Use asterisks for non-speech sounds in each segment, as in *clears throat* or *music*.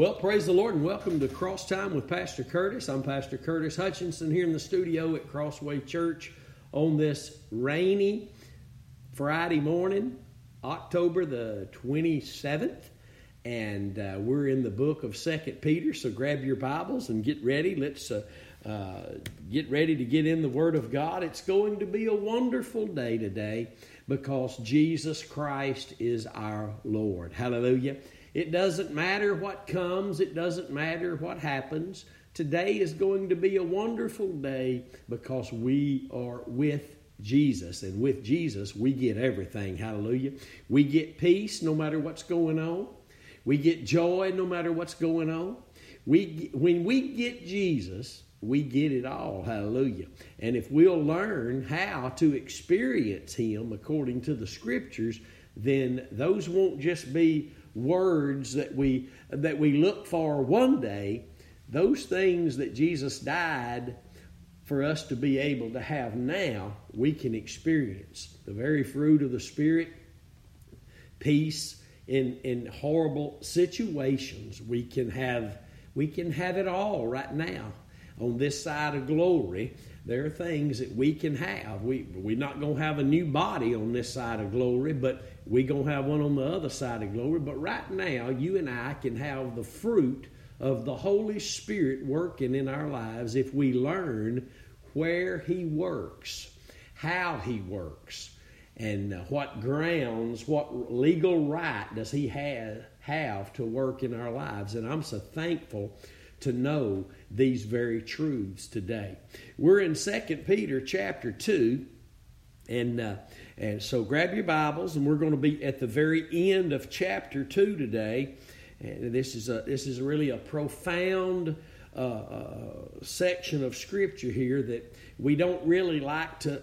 Well, praise the Lord and welcome to Cross Time with Pastor Curtis. I'm Pastor Curtis Hutchinson here in the studio at Crossway Church on this rainy Friday morning, October the 27th. And uh, we're in the book of Second Peter, so grab your Bibles and get ready. Let's uh, uh, get ready to get in the Word of God. It's going to be a wonderful day today because Jesus Christ is our Lord. Hallelujah. It doesn't matter what comes, it doesn't matter what happens. Today is going to be a wonderful day because we are with Jesus. And with Jesus, we get everything. Hallelujah. We get peace no matter what's going on. We get joy no matter what's going on. We, when we get Jesus, we get it all. Hallelujah. And if we'll learn how to experience Him according to the Scriptures, then those won't just be words that we that we look for one day those things that Jesus died for us to be able to have now we can experience. The very fruit of the spirit peace in in horrible situations we can have we can have it all right now on this side of glory there are things that we can have. We, we're not going to have a new body on this side of glory, but we're going to have one on the other side of glory. But right now, you and I can have the fruit of the Holy Spirit working in our lives if we learn where He works, how He works, and uh, what grounds, what legal right does He have, have to work in our lives. And I'm so thankful to know these very truths today. We're in Second Peter chapter 2, and, uh, and so grab your Bibles, and we're going to be at the very end of chapter 2 today. And this is, a, this is really a profound uh, uh, section of Scripture here that we don't really like to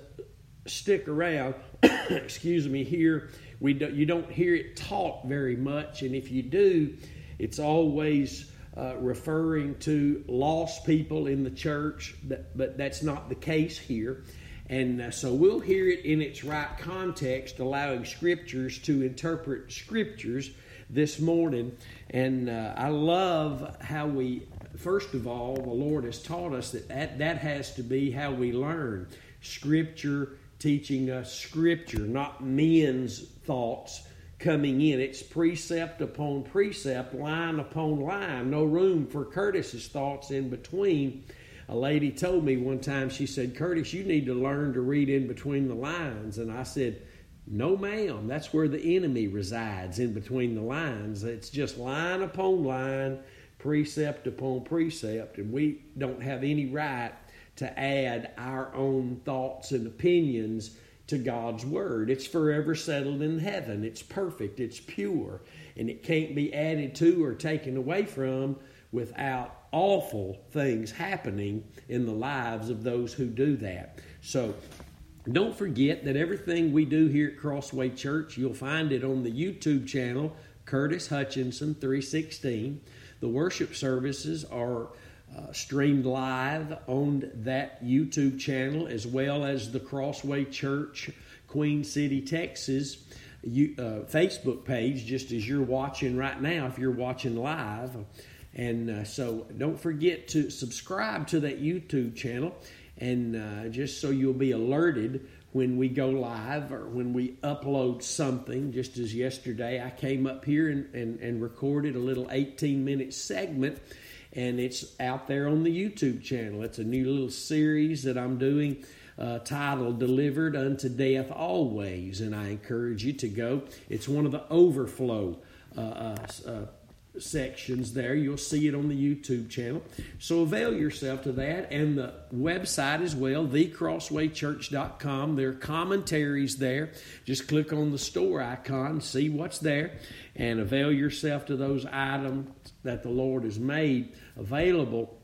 stick around. *coughs* excuse me, here. We do, you don't hear it taught very much, and if you do, it's always uh, referring to lost people in the church, but that's not the case here. And uh, so we'll hear it in its right context, allowing scriptures to interpret scriptures this morning. And uh, I love how we, first of all, the Lord has taught us that, that that has to be how we learn. Scripture teaching us scripture, not men's thoughts coming in. It's precept upon precept, line upon line, no room for Curtis's thoughts in between. A lady told me one time, she said, Curtis, you need to learn to read in between the lines. And I said, No, ma'am. That's where the enemy resides, in between the lines. It's just line upon line, precept upon precept. And we don't have any right to add our own thoughts and opinions to God's Word. It's forever settled in heaven. It's perfect. It's pure. And it can't be added to or taken away from without awful things happening in the lives of those who do that. So don't forget that everything we do here at Crossway Church, you'll find it on the YouTube channel, Curtis Hutchinson 316. The worship services are uh, streamed live on that YouTube channel, as well as the Crossway Church, Queen City, Texas. You, uh, Facebook page, just as you're watching right now, if you're watching live. And uh, so don't forget to subscribe to that YouTube channel, and uh, just so you'll be alerted when we go live or when we upload something. Just as yesterday, I came up here and, and, and recorded a little 18 minute segment and it's out there on the YouTube channel. It's a new little series that I'm doing uh, titled Delivered Unto Death Always, and I encourage you to go. It's one of the overflow uh, uh, uh sections there. You'll see it on the YouTube channel. So avail yourself to that and the website as well, thecrosswaychurch.com. There are commentaries there. Just click on the store icon, see what's there, and avail yourself to those items that the Lord has made available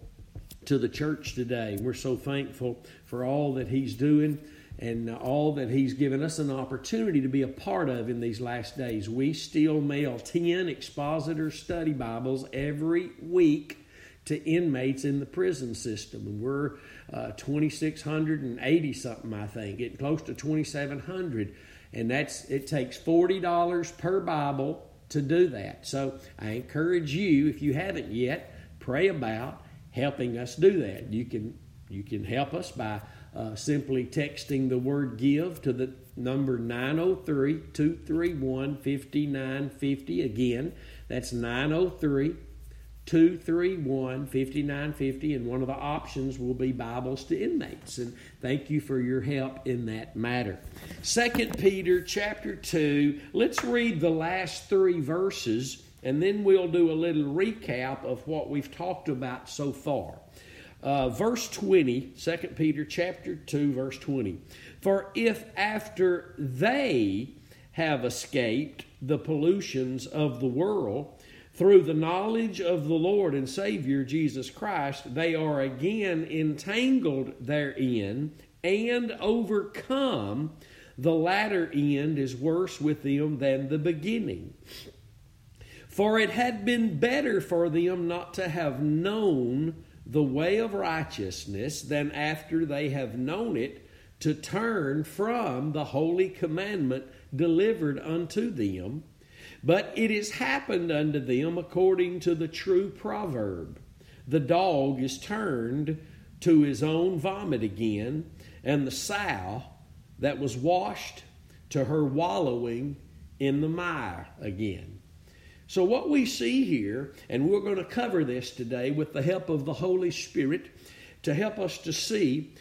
to the church today. We're so thankful for all that He's doing and all that He's given us an opportunity to be a part of in these last days. We still mail 10 expositor study Bibles every week to inmates in the prison system. And we're uh, 2,680 something, I think, getting close to 2,700. And that's it takes $40 per Bible to do that. So I encourage you, if you haven't yet, pray about helping us do that. You can you can help us by uh, simply texting the word give to the number 903 231 5950. Again, that's 903 231 5950. And one of the options will be Bibles to inmates. And thank you for your help in that matter. Second Peter chapter 2. Let's read the last three verses and then we'll do a little recap of what we've talked about so far. Uh, verse 20, 2 Peter chapter 2, verse 20. For if after they have escaped the pollutions of the world through the knowledge of the Lord and Savior Jesus Christ, they are again entangled therein and overcome, the latter end is worse with them than the beginning. For it had been better for them not to have known the way of righteousness than after they have known it to turn from the holy commandment delivered unto them. But it is happened unto them according to the true proverb the dog is turned to his own vomit again, and the sow that was washed to her wallowing in the mire again. So, what we see here, and we're going to cover this today with the help of the Holy Spirit to help us to see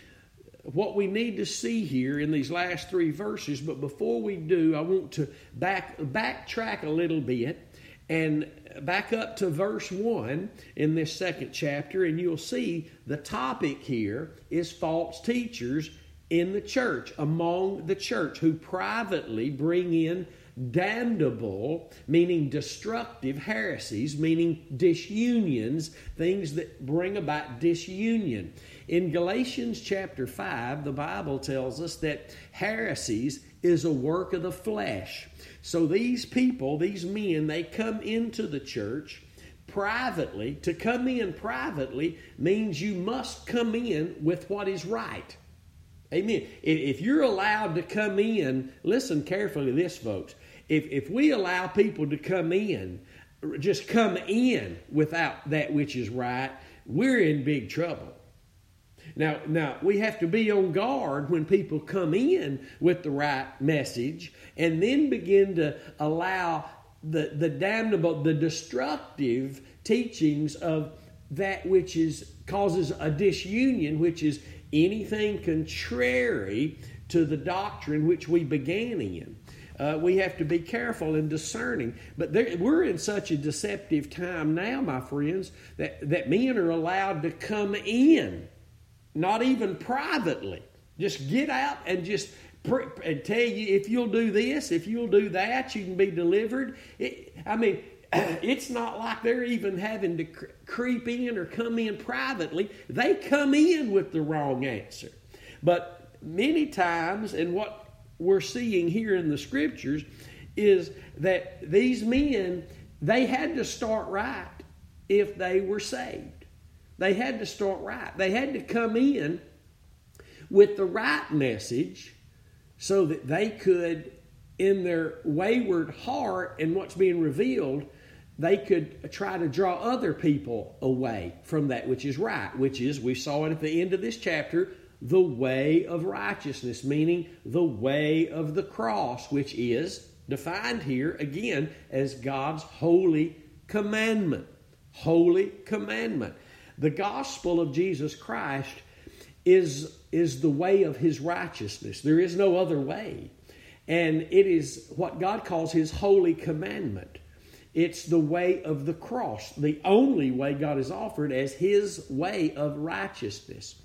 what we need to see here in these last three verses. But before we do, I want to back backtrack a little bit and back up to verse 1 in this second chapter, and you'll see the topic here is false teachers in the church, among the church, who privately bring in damnable, meaning destructive heresies, meaning disunions, things that bring about disunion. In Galatians chapter 5, the Bible tells us that heresies is a work of the flesh. So these people, these men, they come into the church privately. To come in privately means you must come in with what is right. Amen. If you're allowed to come in, listen carefully to this, folks if, if we allow people to come in, just come in without that which is right, we're in big trouble. Now, now we have to be on guard when people come in with the right message, and then begin to allow the the damnable, the destructive teachings of that which is causes a disunion, which is anything contrary to the doctrine which we began in uh, we have to be careful and discerning. But there, we're in such a deceptive time now, my friends, that, that men are allowed to come in, not even privately. Just get out and just pr- and tell you if you'll do this, if you'll do that, you can be delivered. It, I mean, *clears throat* it's not like they're even having to cre- creep in or come in privately. They come in with the wrong answer. But many times, and what we're seeing here in the scriptures is that these men they had to start right if they were saved. They had to start right. They had to come in with the right message so that they could, in their wayward heart and what's being revealed, they could try to draw other people away from that which is right, which is, we saw it at the end of this chapter, the way of righteousness, meaning the way of the cross, which is defined here again as God's holy commandment. Holy commandment. The gospel of Jesus Christ is, is the way of his righteousness. There is no other way. And it is what God calls his holy commandment. It's the way of the cross, the only way God has offered as his way of righteousness.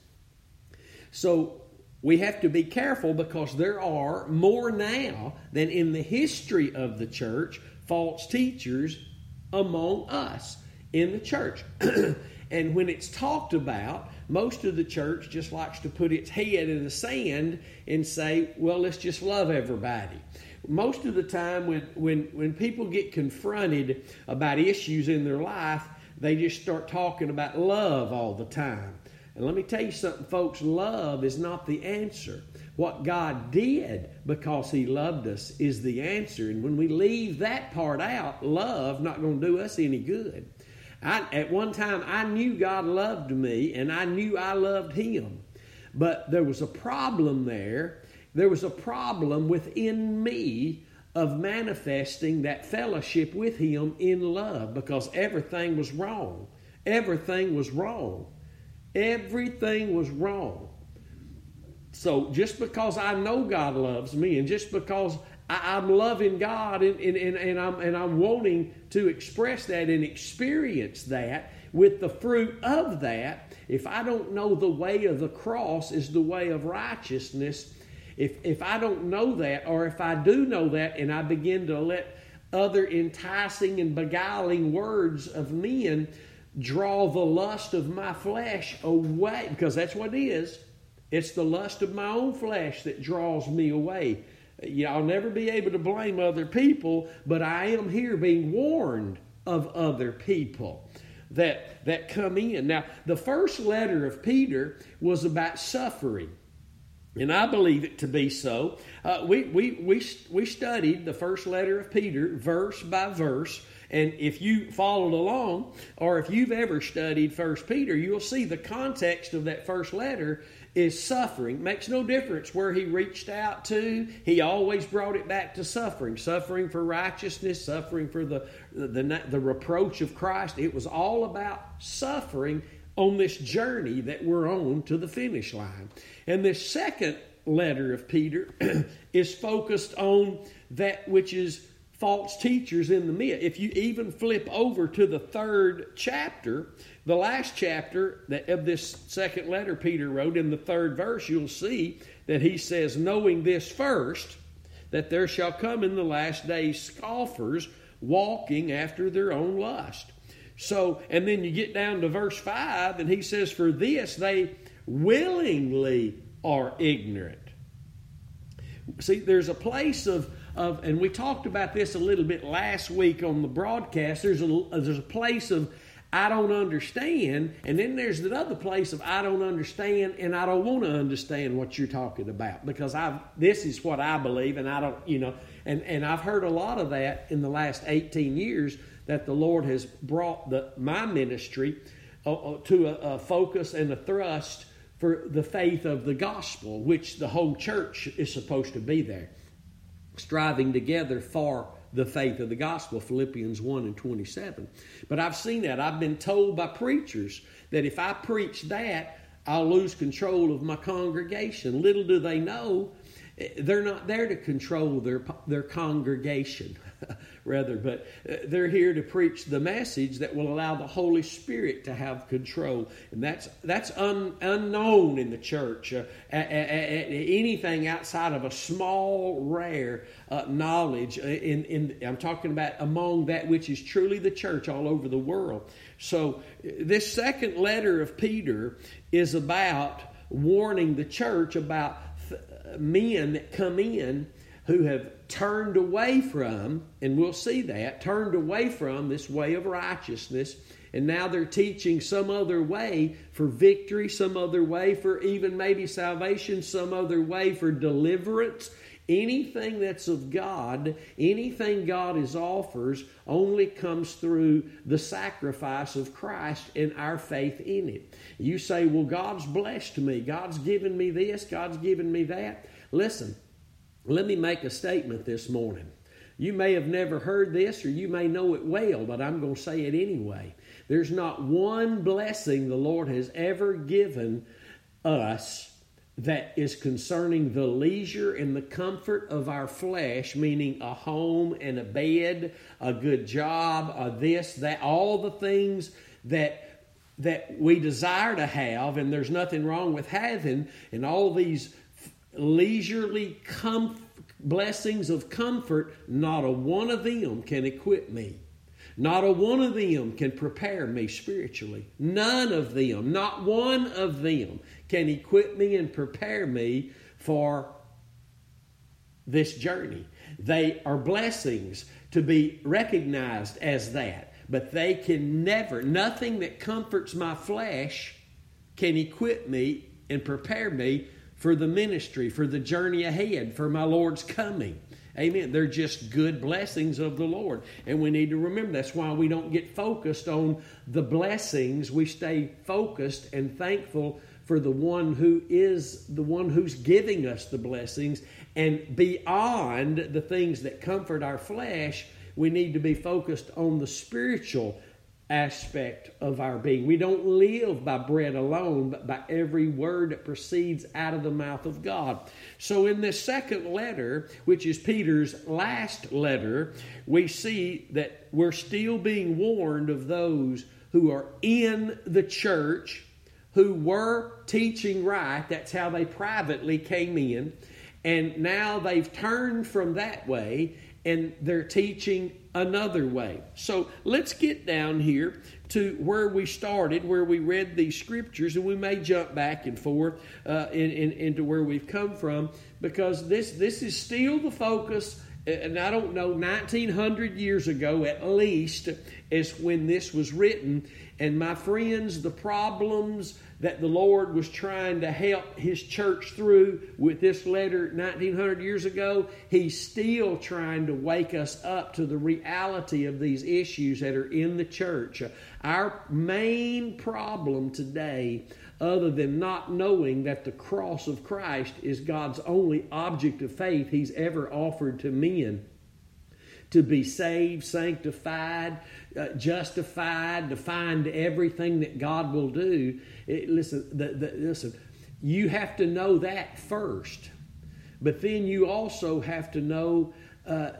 So we have to be careful because there are more now than in the history of the church false teachers among us in the church. *clears throat* and when it's talked about, most of the church just likes to put its head in the sand and say, well, let's just love everybody. Most of the time, when, when, when people get confronted about issues in their life, they just start talking about love all the time. And let me tell you something, folks love is not the answer. what God did because He loved us is the answer. And when we leave that part out, love not going to do us any good. I, at one time, I knew God loved me and I knew I loved Him. But there was a problem there. There was a problem within me of manifesting that fellowship with Him in love because everything was wrong. Everything was wrong. Everything was wrong. So just because I know God loves me and just because I, am loving God and, and, and, and, I'm, and I'm wanting to express that and experience that with the fruit of that, if I don't know the way of the cross is the way of righteousness, if, if I don't know that, or if I do know that and I begin to let other enticing and beguiling words of men draw the lust of my flesh away, because that's what it is. It's the lust of my own flesh that draws me away. You know, I'll never be able to blame other people, but I am here being warned of other people that that come in. Now, the first letter of Peter was about suffering. And I believe it to be so. Uh, we, we, we, we studied the first letter of Peter verse by verse. And if you followed along, or if you've ever studied First Peter, you'll see the context of that first letter is suffering. Makes no difference where he reached out to. He always brought it back to suffering. Suffering for righteousness, suffering for the, the, the, the reproach of Christ. It was all about suffering on this journey that we're on to the finish line. And this second letter of Peter *clears throat* is focused on that which is false teachers in the midst. If you even flip over to the third chapter, the last chapter of this second letter Peter wrote, in the third verse, you'll see that he says, Knowing this first, that there shall come in the last days scoffers walking after their own lust so, and then you get down to verse 5, and he says, For this they willingly are ignorant. See, there's a place of, of and we talked about this a little bit last week on the broadcast. There's a, there's a place of I don't understand, and then there's another place of I don't understand and I don't want to understand what you're talking about because I this is what I believe and I don't you know and and I've heard a lot of that in the last 18 years that the Lord has brought the, my ministry uh, uh, to a, a focus and a thrust for the faith of the gospel, which the whole church is supposed to be there, striving together for the faith of the gospel, Philippians 1 and 27. But I've seen that. I've been told by preachers that if I preach that, I'll lose control of my congregation. Little do they know, eh, they're not there to control their, their congregation. *laughs* rather, but uh, they're here to preach the message that will allow the Holy Spirit to have control, and that's that's un, unknown in the church. Uh, anything outside of a small, rare uh, knowledge, uh, in, in I'm talking about among that which is truly the church all over the world. So, uh, this second letter of Peter is about warning the church about men that come in who have turned away from, and we'll see that, turned away from this way of righteousness, and now they're teaching some other way for victory, some other way for even maybe salvation, some other way for deliverance. Anything that's of God, anything God is offers, only comes through the sacrifice of Christ and our faith in it. You say, Well, God's blessed me, God's given me this, God's given me that. Listen, let me make a statement this morning. You may have never heard this or you may know it well, but I'm going to say it anyway. There's not one blessing the Lord has ever given us that is concerning the leisure and the comfort of our flesh, meaning a home and a bed, a good job, a this, that, all the things that that we desire to have, and there's nothing wrong with having, and all these leisurely comf- blessings of comfort, not a one of them can equip me. Not a one of them can prepare me spiritually. None of them, not one of them, can equip me and prepare me for this journey. They are blessings to be recognized as that, but they can never, nothing that comforts my flesh can equip me and prepare me for the ministry, for the journey ahead, for my Lord's coming. Amen. They're just good blessings of the Lord. And we need to remember that's why we don't get focused on the blessings. We stay focused and thankful for the one who is the one who's giving us the blessings. And beyond the things that comfort our flesh, we need to be focused on the spiritual aspect of our being. We don't live by bread alone, but by every word that proceeds out of the mouth of God. So, in this second letter, which is Peter's last letter, we see that we're still being warned of those who are in the church who were teaching right. That's how they privately came in. And now they've turned from that way and they're teaching another way. So let's get down here to where we started, where we read these scriptures, and we may jump back and forth uh, in, in, into where we've come from because this, this is still the focus. And I don't know, 1900 years ago at least, is when this was written. And my friends, the problems that the Lord was trying to help His church through with this letter 1900 years ago, He's still trying to wake us up to the reality of these issues that are in the church. Our main problem today, other than not knowing that the cross of Christ is God's only object of faith He's ever offered to men, to be saved, sanctified, uh, justified, to find everything that God will do. It, listen, the, the, listen, you have to know that first. But then you also have to know uh,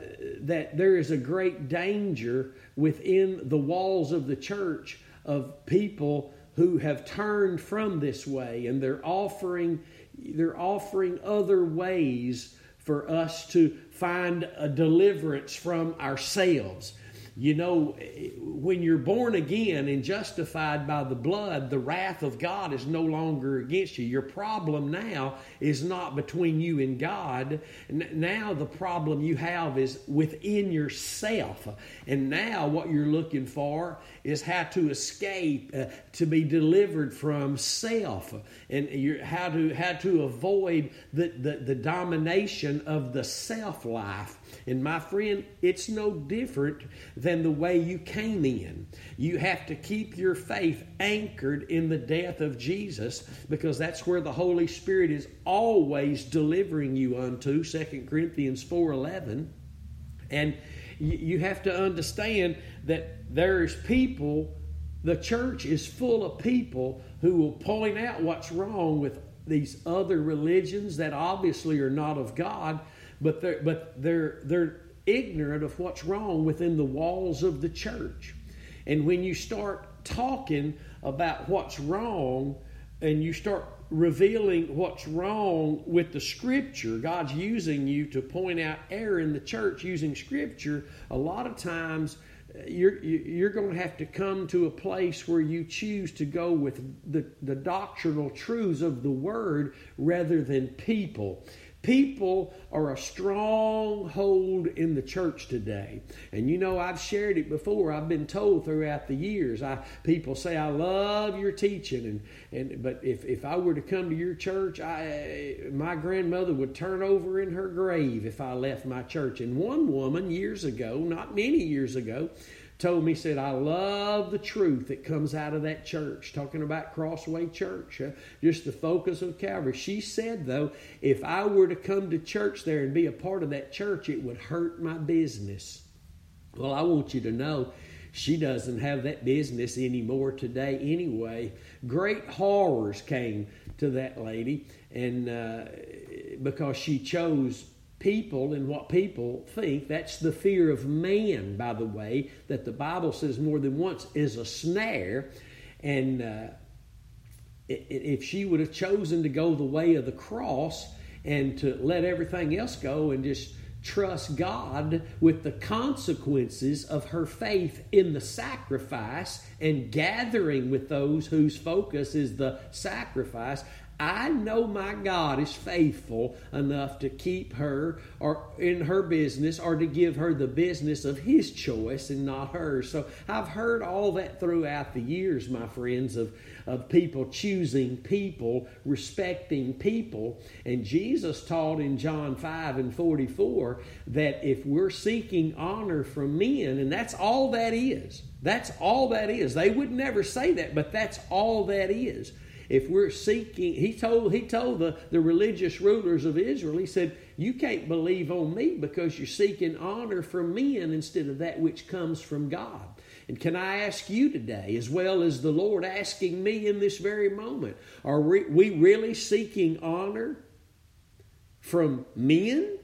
that there is a great danger within the walls of the church of people who have turned from this way and they're offering they're offering other ways for us to find a deliverance from ourselves you know, when you're born again and justified by the blood, the wrath of God is no longer against you. Your problem now is not between you and God. Now the problem you have is within yourself. And now what you're looking for is how to escape, uh, to be delivered from self, and how to how to avoid the, the, the domination of the self life. And my friend, it's no different than the way you came in. You have to keep your faith anchored in the death of Jesus because that's where the Holy Spirit is always delivering you unto, 2 Corinthians 4:11. And you have to understand that there's people, the church is full of people who will point out what's wrong with these other religions that obviously are not of God, but they're, but they're, they're ignorant of what's wrong within the walls of the church. And when you start talking about what's wrong and you start revealing what's wrong with the scripture. God's using you to point out error in the church using scripture. A lot of times uh, you're, you're going to have to come to a place where you choose to go with the, the doctrinal truths of the word rather than people. People are a stronghold in the church today. And you know, I've shared it before. I've been told throughout the years. I people say I love your teaching and, and but if, if I were to come to your church, I my grandmother would turn over in her grave if I left my church. And one woman years ago, not many years ago, told me, said, I love the truth that comes out of that church, talking about Crossway Church, uh, just the focus of Calvary. She said, though, if I were to come to church there and be a part of that church, it would hurt my business. Well, I want you to know she doesn't have that business anymore today anyway. Great horrors came to that lady, and uh, because she chose people and what people think. That's the fear of man, by the way, that the Bible says more than once is a snare. And uh, if she would have chosen to go the way of the cross and to let everything else go and just trust God with the consequences of her faith in the sacrifice and gathering with those whose focus is the sacrifice, I know my God is faithful enough to keep her or in her business or to give her the business of his choice and not hers. So I've heard all that throughout the years, my friends, of, of people choosing people, respecting people. And Jesus taught in John 5 and 44 that if we're seeking honor from men, and that's all that is, that's all that is. They would never say that, but that's all that is if we're seeking he told he told the, the religious rulers of israel he said you can't believe on me because you're seeking honor from men instead of that which comes from god. And can i ask you today as well as the lord asking me in this very moment are we really seeking honor from men?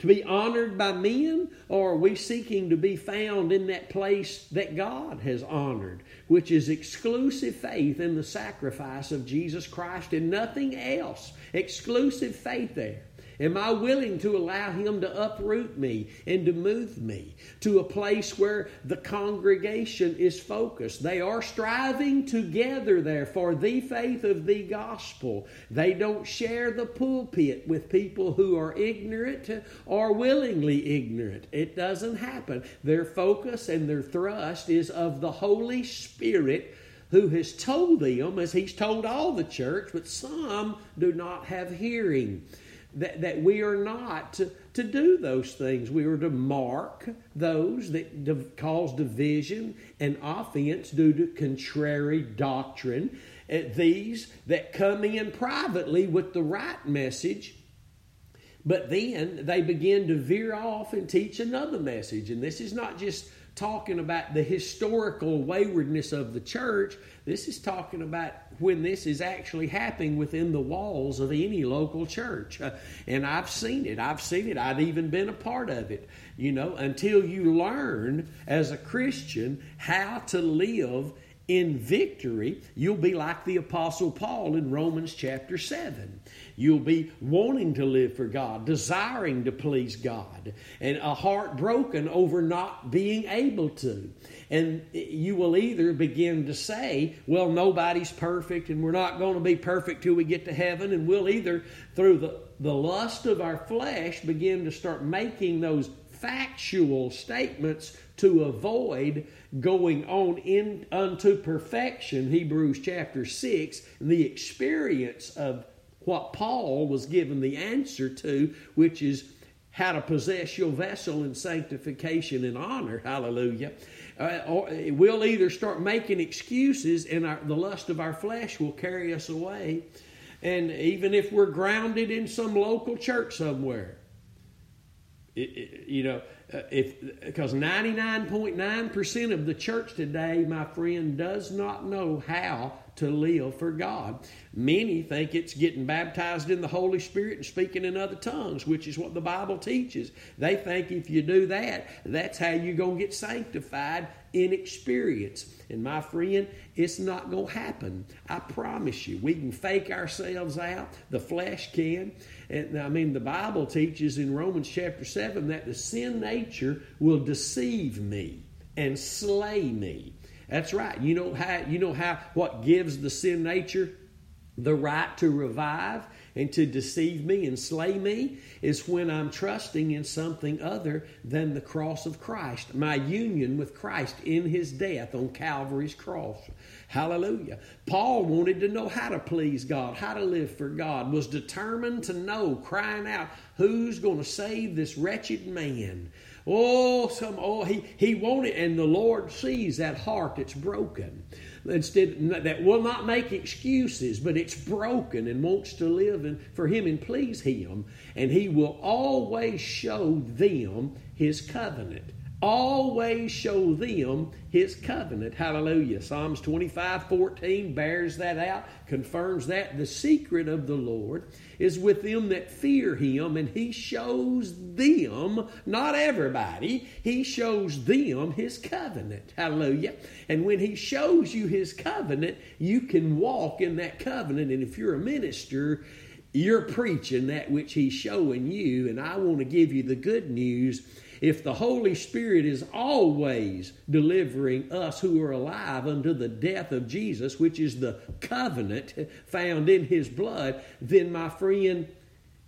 To be honored by men, or are we seeking to be found in that place that God has honored, which is exclusive faith in the sacrifice of Jesus Christ and nothing else? Exclusive faith there. Am I willing to allow Him to uproot me and to move me to a place where the congregation is focused? They are striving together there for the faith of the gospel. They don't share the pulpit with people who are ignorant or willingly ignorant. It doesn't happen. Their focus and their thrust is of the Holy Spirit who has told them, as he's told all the church, but some do not have hearing that, that we are not to, to do those things. We are to mark those that div- cause division and offense due to contrary doctrine. Uh, these that come in privately with the right message, but then they begin to veer off and teach another message. And this is not just talking about the historical waywardness of the church. This is talking about when this is actually happening within the walls of any local church. Uh, and I've seen it. I've seen it. I've even been a part of it. You know, until you learn as a Christian how to live in victory, you'll be like the Apostle Paul in Romans chapter 7. You'll be wanting to live for God, desiring to please God, and a heart broken over not being able to. And you will either begin to say, well, nobody's perfect, and we're not going to be perfect till we get to heaven, and we'll either, through the, the lust of our flesh, begin to start making those factual statements to avoid going on in unto perfection hebrews chapter 6 and the experience of what Paul was given the answer to, which is how to possess your vessel in sanctification and honor. Hallelujah. Uh, or we'll either start making excuses, and our, the lust of our flesh will carry us away. And even if we're grounded in some local church somewhere, it, it, you know, uh, if because 99.9% of the church today, my friend, does not know how to live for God. Many think it's getting baptized in the Holy Spirit and speaking in other tongues, which is what the Bible teaches. They think if you do that, that's how you're going to get sanctified in experience. And my friend, it's not going to happen. I promise you. We can fake ourselves out, the flesh can. And I mean, the Bible teaches in Romans chapter 7 that the sin nature will deceive me and slay me. That's right. You know how you know how what gives the sin nature the right to revive and to deceive me and slay me is when I'm trusting in something other than the cross of Christ, my union with Christ in his death on Calvary's cross. Hallelujah. Paul wanted to know how to please God, how to live for God, was determined to know, crying out, who's going to save this wretched man? Oh, some oh he he wanted, and the Lord sees that heart that's broken. Instead, that will not make excuses, but it's broken and wants to live in, for Him and please Him, and He will always show them His covenant always show them his covenant. Hallelujah. Psalms 25 14 bears that out, confirms that. The secret of the Lord is with them that fear him, and he shows them, not everybody, he shows them his covenant. Hallelujah. And when he shows you his covenant, you can walk in that covenant. And if you're a minister, you're preaching that which he's showing you. And I want to give you the good news if the Holy Spirit is always delivering us who are alive unto the death of Jesus, which is the covenant found in His blood, then, my friend,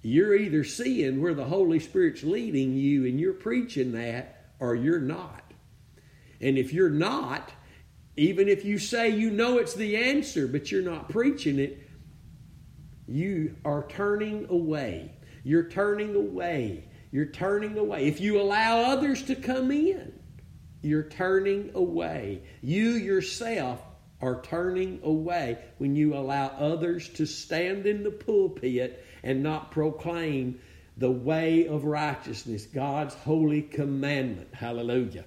you're either seeing where the Holy Spirit's leading you and you're preaching that, or you're not. And if you're not, even if you say you know it's the answer, but you're not preaching it, you are turning away. You're turning away. You're turning away. If you allow others to come in, you're turning away. You yourself are turning away when you allow others to stand in the pulpit and not proclaim the way of righteousness, God's holy commandment. Hallelujah.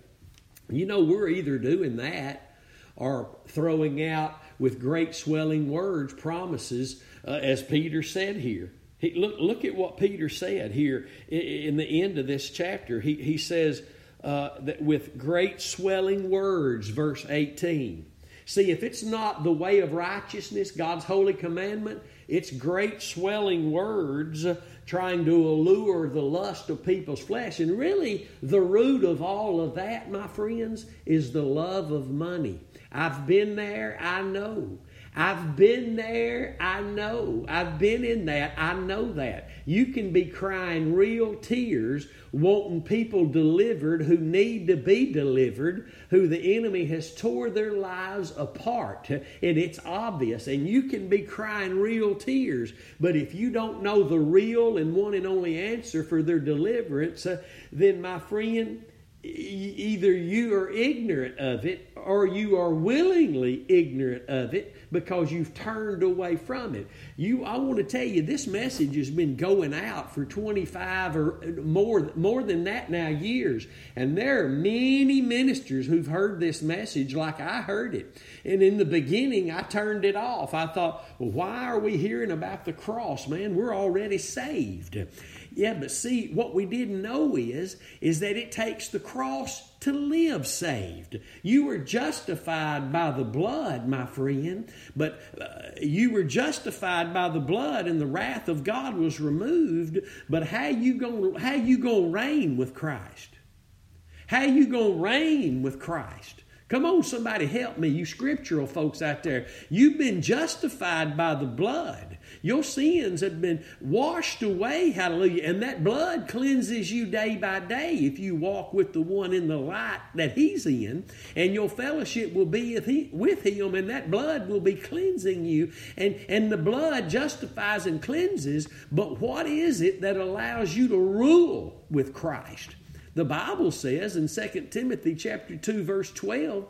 You know, we're either doing that or throwing out with great swelling words promises, uh, as Peter said here. He, look, look at what Peter said here in the end of this chapter. He, he says uh, that with great swelling words, verse 18. See, if it's not the way of righteousness, God's holy commandment, it's great swelling words trying to allure the lust of people's flesh. And really, the root of all of that, my friends, is the love of money. I've been there, I know. I've been there, I know. I've been in that, I know that. You can be crying real tears, wanting people delivered who need to be delivered, who the enemy has tore their lives apart. And it's obvious. And you can be crying real tears. But if you don't know the real and one and only answer for their deliverance, uh, then my friend, either you are ignorant of it or you are willingly ignorant of it because you've turned away from it. You I want to tell you this message has been going out for 25 or more more than that now years and there are many ministers who've heard this message like I heard it. And in the beginning I turned it off. I thought, well, why are we hearing about the cross, man? We're already saved. Yeah, but see, what we didn't know is, is that it takes the cross to live saved. You were justified by the blood, my friend, but uh, you were justified by the blood and the wrath of God was removed, but how you going how you going to reign with Christ? How you going to reign with Christ? Come on, somebody help me, you scriptural folks out there. You've been justified by the blood. Your sins have been washed away, hallelujah. And that blood cleanses you day by day if you walk with the one in the light that he's in. And your fellowship will be with him, and that blood will be cleansing you. And, and the blood justifies and cleanses. But what is it that allows you to rule with Christ? The Bible says in 2 Timothy chapter 2 verse 12,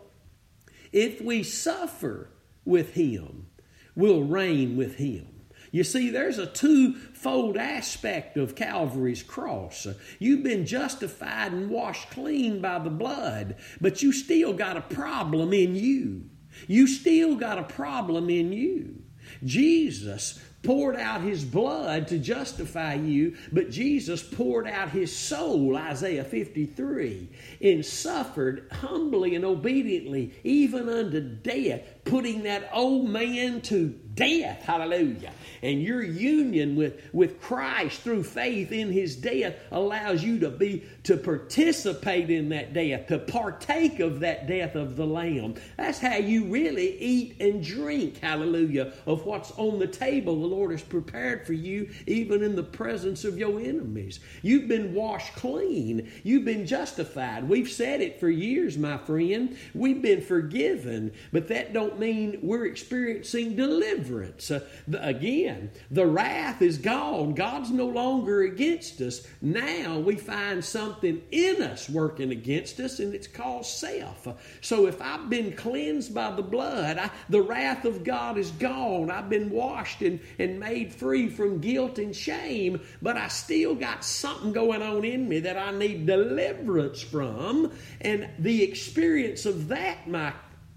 if we suffer with him, we'll reign with him. You see, there's a twofold aspect of Calvary's cross. You've been justified and washed clean by the blood, but you still got a problem in you. You still got a problem in you. Jesus poured out his blood to justify you, but Jesus poured out his soul, Isaiah 53, and suffered humbly and obediently, even unto death, putting that old man to death. Hallelujah. And your union with, with Christ through faith in his death allows you to be to participate in that death, to partake of that death of the Lamb. That's how you really eat and drink, hallelujah, of what's on the table the Lord has prepared for you, even in the presence of your enemies. You've been washed clean. You've been justified. We've said it for years, my friend. We've been forgiven, but that don't mean we're experiencing deliverance. Uh, again, the wrath is gone. God's no longer against us. Now we find something in us working against us, and it's called self. So if I've been cleansed by the blood, I, the wrath of God is gone. I've been washed and, and made free from guilt and shame, but I still got something going on in me that I need deliverance from. And the experience of that, my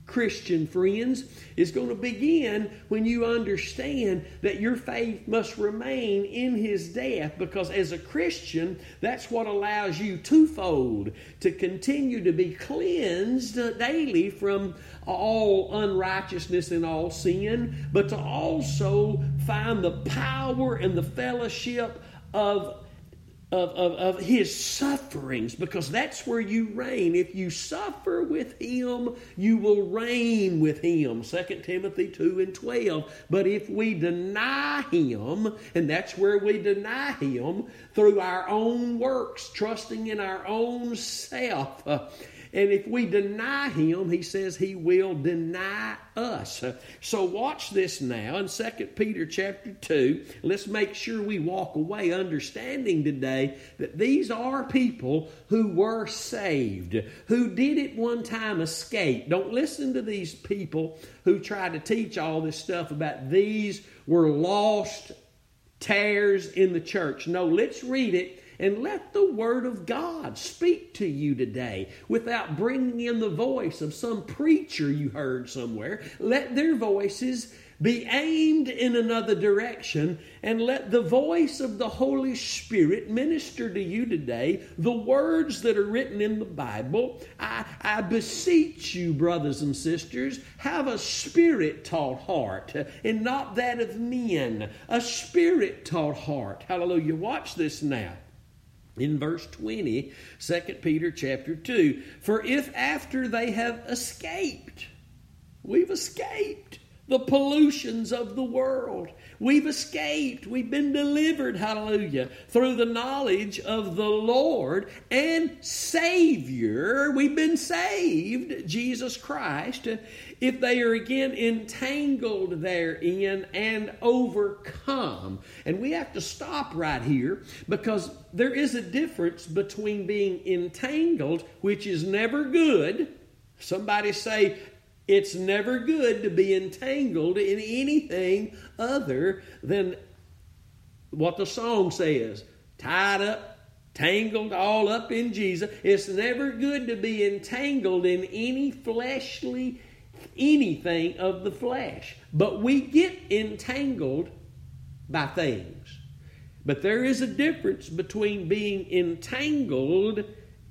Christian friends, is going to begin when you understand that your faith must remain in his death because as a Christian, that's what allows you twofold to continue to be cleansed daily from all unrighteousness and all sin, but to also find the power and the fellowship of of, of, of his sufferings because that's where you reign. If you suffer with him, you will reign with him. 2 Timothy 2 and 12. But if we deny him, and that's where we deny him through our own works, trusting in our own self. And if we deny him, he says he will deny us. So watch this now in 2 Peter chapter 2. Let's make sure we walk away understanding today that these are people who were saved, who did at one time escape. Don't listen to these people who try to teach all this stuff about these were lost tares in the church. No, let's read it and let the Word of God speak to you today without bringing in the voice of some preacher you heard somewhere. Let their voices be aimed in another direction and let the voice of the Holy Spirit minister to you today the words that are written in the Bible. I, I beseech you, brothers and sisters, have a spirit taught heart and not that of men, a spirit taught heart. Hallelujah. Watch this now in verse 20 2 peter chapter 2 for if after they have escaped we've escaped the pollutions of the world we've escaped we've been delivered hallelujah through the knowledge of the lord and savior we've been saved jesus christ if they are again entangled therein and overcome. And we have to stop right here because there is a difference between being entangled, which is never good. Somebody say, it's never good to be entangled in anything other than what the song says tied up, tangled all up in Jesus. It's never good to be entangled in any fleshly anything of the flesh. But we get entangled by things. But there is a difference between being entangled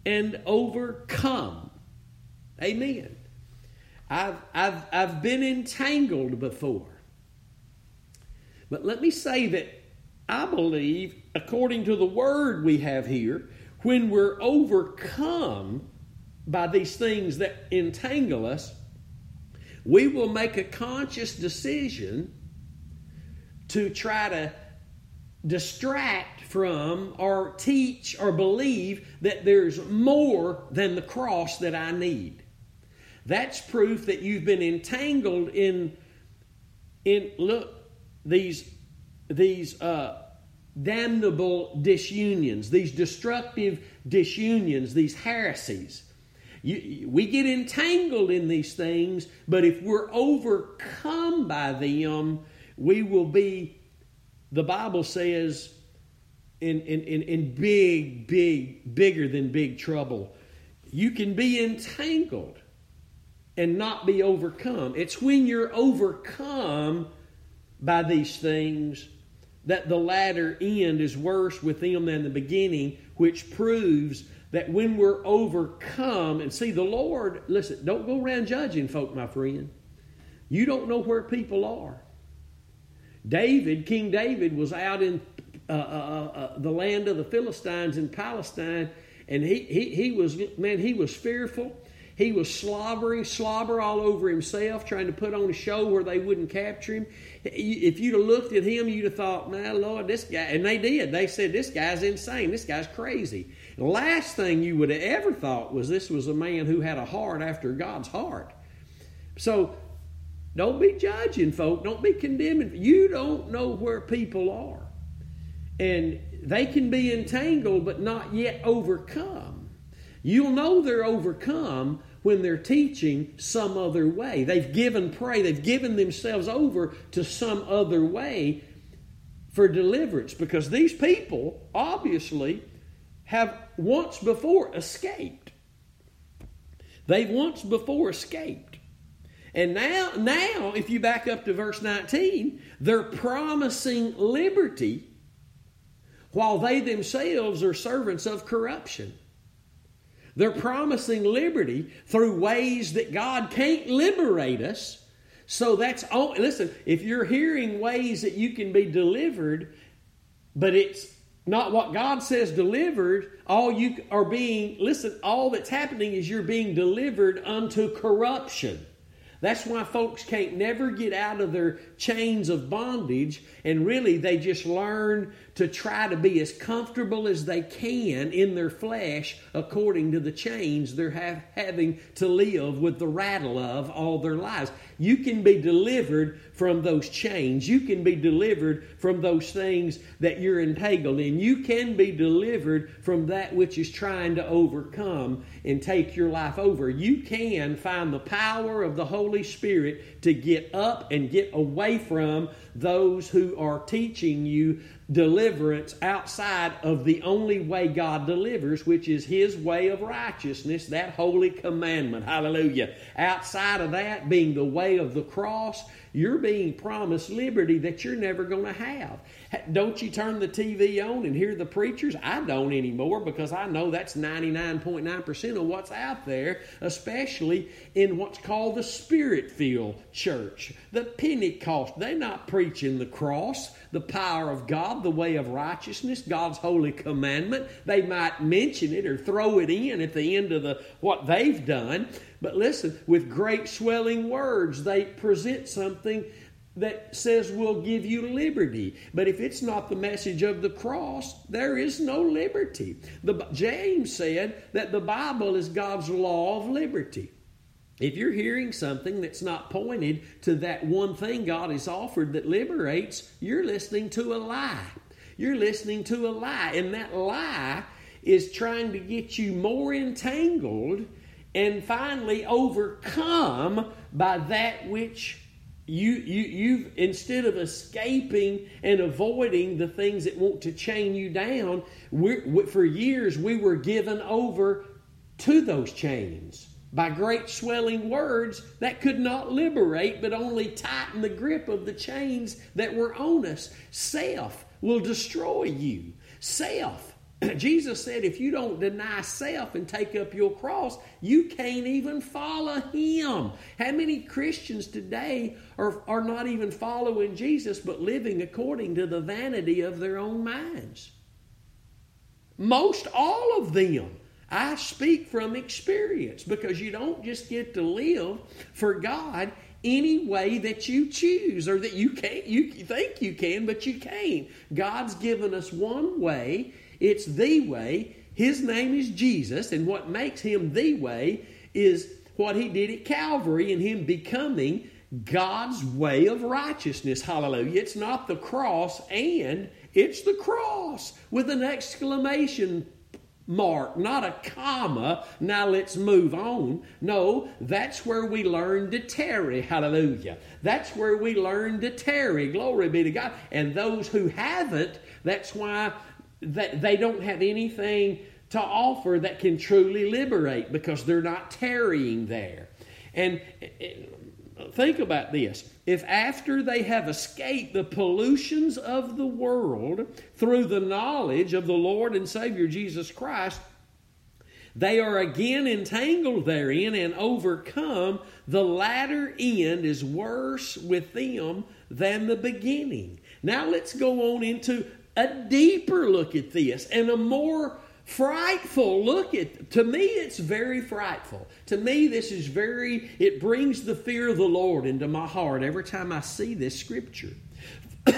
and overcome. Amen. I've, I've, I've been entangled before. But let me say that I believe, according to the word we have here, when we're overcome by these things that entangle us, we will make a conscious decision to try to distract from or teach or believe that there's more than the cross that I need. That's proof that you've been entangled in in look these these uh, damnable disunions, these destructive disunions, these heresies. You, we get entangled in these things, but if we're overcome by them, we will be, the Bible says, in, in, in, in big, big, bigger than big trouble. You can be entangled and not be overcome. It's when you're overcome by these things that the latter end is worse with them than the beginning, which proves that when we're overcome and see the Lord, listen, don't go around judging folk, my friend. You don't know where people are. David, King David, was out in uh, uh, uh, uh, the land of the Philistines in Palestine, and he, he, he was, man, he was fearful. He was slobbering, slobber all over himself, trying to put on a show where they wouldn't capture him. If you'd have looked at him, you'd have thought, man, Lord, this guy, and they did. They said, this guy's insane. This guy's crazy. Last thing you would have ever thought was this was a man who had a heart after God's heart. So don't be judging folk, don't be condemning. You don't know where people are. And they can be entangled but not yet overcome. You'll know they're overcome when they're teaching some other way. They've given prey, they've given themselves over to some other way for deliverance because these people obviously have once before escaped. They've once before escaped. And now, now, if you back up to verse 19, they're promising liberty while they themselves are servants of corruption. They're promising liberty through ways that God can't liberate us. So that's all. Listen, if you're hearing ways that you can be delivered, but it's not what God says delivered, all you are being, listen, all that's happening is you're being delivered unto corruption. That's why folks can't never get out of their chains of bondage, and really they just learn to try to be as comfortable as they can in their flesh according to the chains they're ha- having to live with the rattle of all their lives. You can be delivered from those chains. You can be delivered from those things that you're entangled in. You can be delivered from that which is trying to overcome and take your life over. You can find the power of the Holy Spirit to get up and get away from those who are teaching you deliverance outside of the only way God delivers, which is His way of righteousness, that holy commandment. Hallelujah. Outside of that being the way of the cross, you're being promised liberty that you're never going to have. *laughs* Don't you turn the TV on and hear the preachers? I don't anymore because I know that's 99.9% of what's out there, especially in what's called the Spirit filled church. The Pentecost, they're not preaching the cross, the power of God, the way of righteousness, God's holy commandment. They might mention it or throw it in at the end of the what they've done. But listen, with great swelling words, they present something that says we'll give you liberty. But if it's not the message of the cross, there is no liberty. The, James said that the Bible is God's law of liberty. If you're hearing something that's not pointed to that one thing God has offered that liberates, you're listening to a lie. You're listening to a lie. And that lie is trying to get you more entangled and finally overcome by that which you, you, you've, instead of escaping and avoiding the things that want to chain you down, for years we were given over to those chains by great swelling words that could not liberate but only tighten the grip of the chains that were on us. Self will destroy you. Self *clears throat* Jesus said, if you don't deny self and take up your cross, you can't even follow Him. How many Christians today are, are not even following Jesus but living according to the vanity of their own minds? Most all of them. I speak from experience because you don't just get to live for God any way that you choose or that you can't you think you can but you can't god's given us one way it's the way. His name is Jesus, and what makes him the way is what he did at Calvary and him becoming God's way of righteousness. Hallelujah. It's not the cross, and it's the cross with an exclamation mark, not a comma. Now let's move on. No, that's where we learn to tarry. Hallelujah. That's where we learn to tarry. Glory be to God. And those who haven't, that's why that they don't have anything to offer that can truly liberate because they're not tarrying there. And eh, eh, think about this. If after they have escaped the pollutions of the world through the knowledge of the Lord and Savior Jesus Christ, they are again entangled therein and overcome, the latter end is worse with them than the beginning. Now let's go on into a deeper look at this and a more frightful look at to me it's very frightful. To me this is very it brings the fear of the lord into my heart every time i see this scripture. *coughs*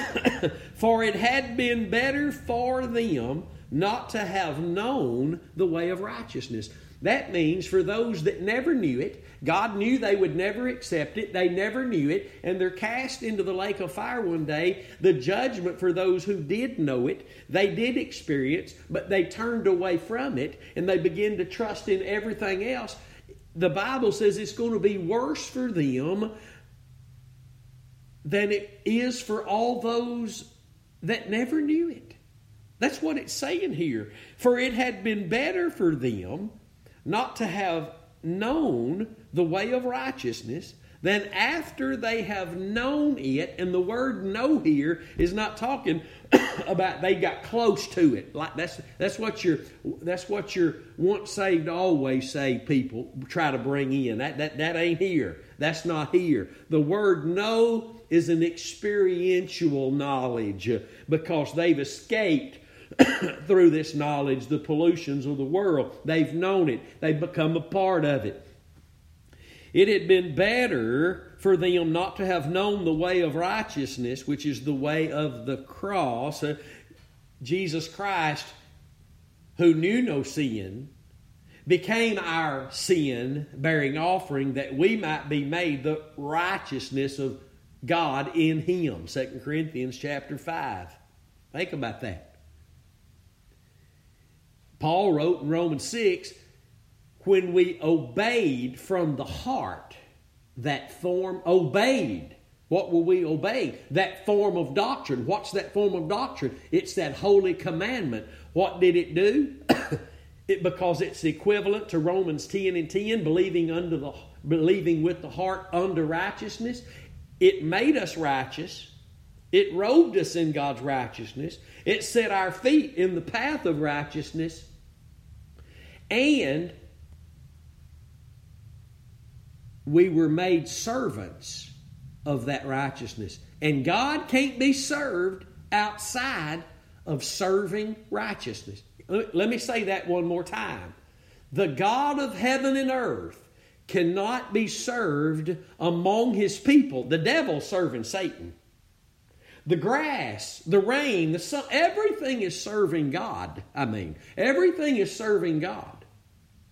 For it had been better for them not to have known the way of righteousness. That means for those that never knew it, God knew they would never accept it, they never knew it, and they're cast into the lake of fire one day. The judgment for those who did know it, they did experience, but they turned away from it and they begin to trust in everything else. The Bible says it's going to be worse for them than it is for all those that never knew it. That's what it's saying here. For it had been better for them not to have known the way of righteousness than after they have known it and the word know here is not talking *coughs* about they got close to it. Like that's that's what your that's what your once saved always saved people try to bring in. That that that ain't here. That's not here. The word know is an experiential knowledge because they've escaped *coughs* through this knowledge the pollutions of the world. They've known it, they've become a part of it. It had been better for them not to have known the way of righteousness, which is the way of the cross. Uh, Jesus Christ, who knew no sin, became our sin bearing offering that we might be made the righteousness of God in him. 2 Corinthians chapter 5. Think about that. Paul wrote in Romans 6 when we obeyed from the heart that form, obeyed. What will we obey? That form of doctrine. What's that form of doctrine? It's that holy commandment. What did it do? *coughs* it because it's equivalent to Romans 10 and 10, believing under the believing with the heart under righteousness. It made us righteous. It robed us in God's righteousness. It set our feet in the path of righteousness. And we were made servants of that righteousness. And God can't be served outside of serving righteousness. Let me say that one more time. The God of heaven and earth cannot be served among his people. The devil serving Satan. The grass, the rain, the sun, everything is serving God. I mean, everything is serving God.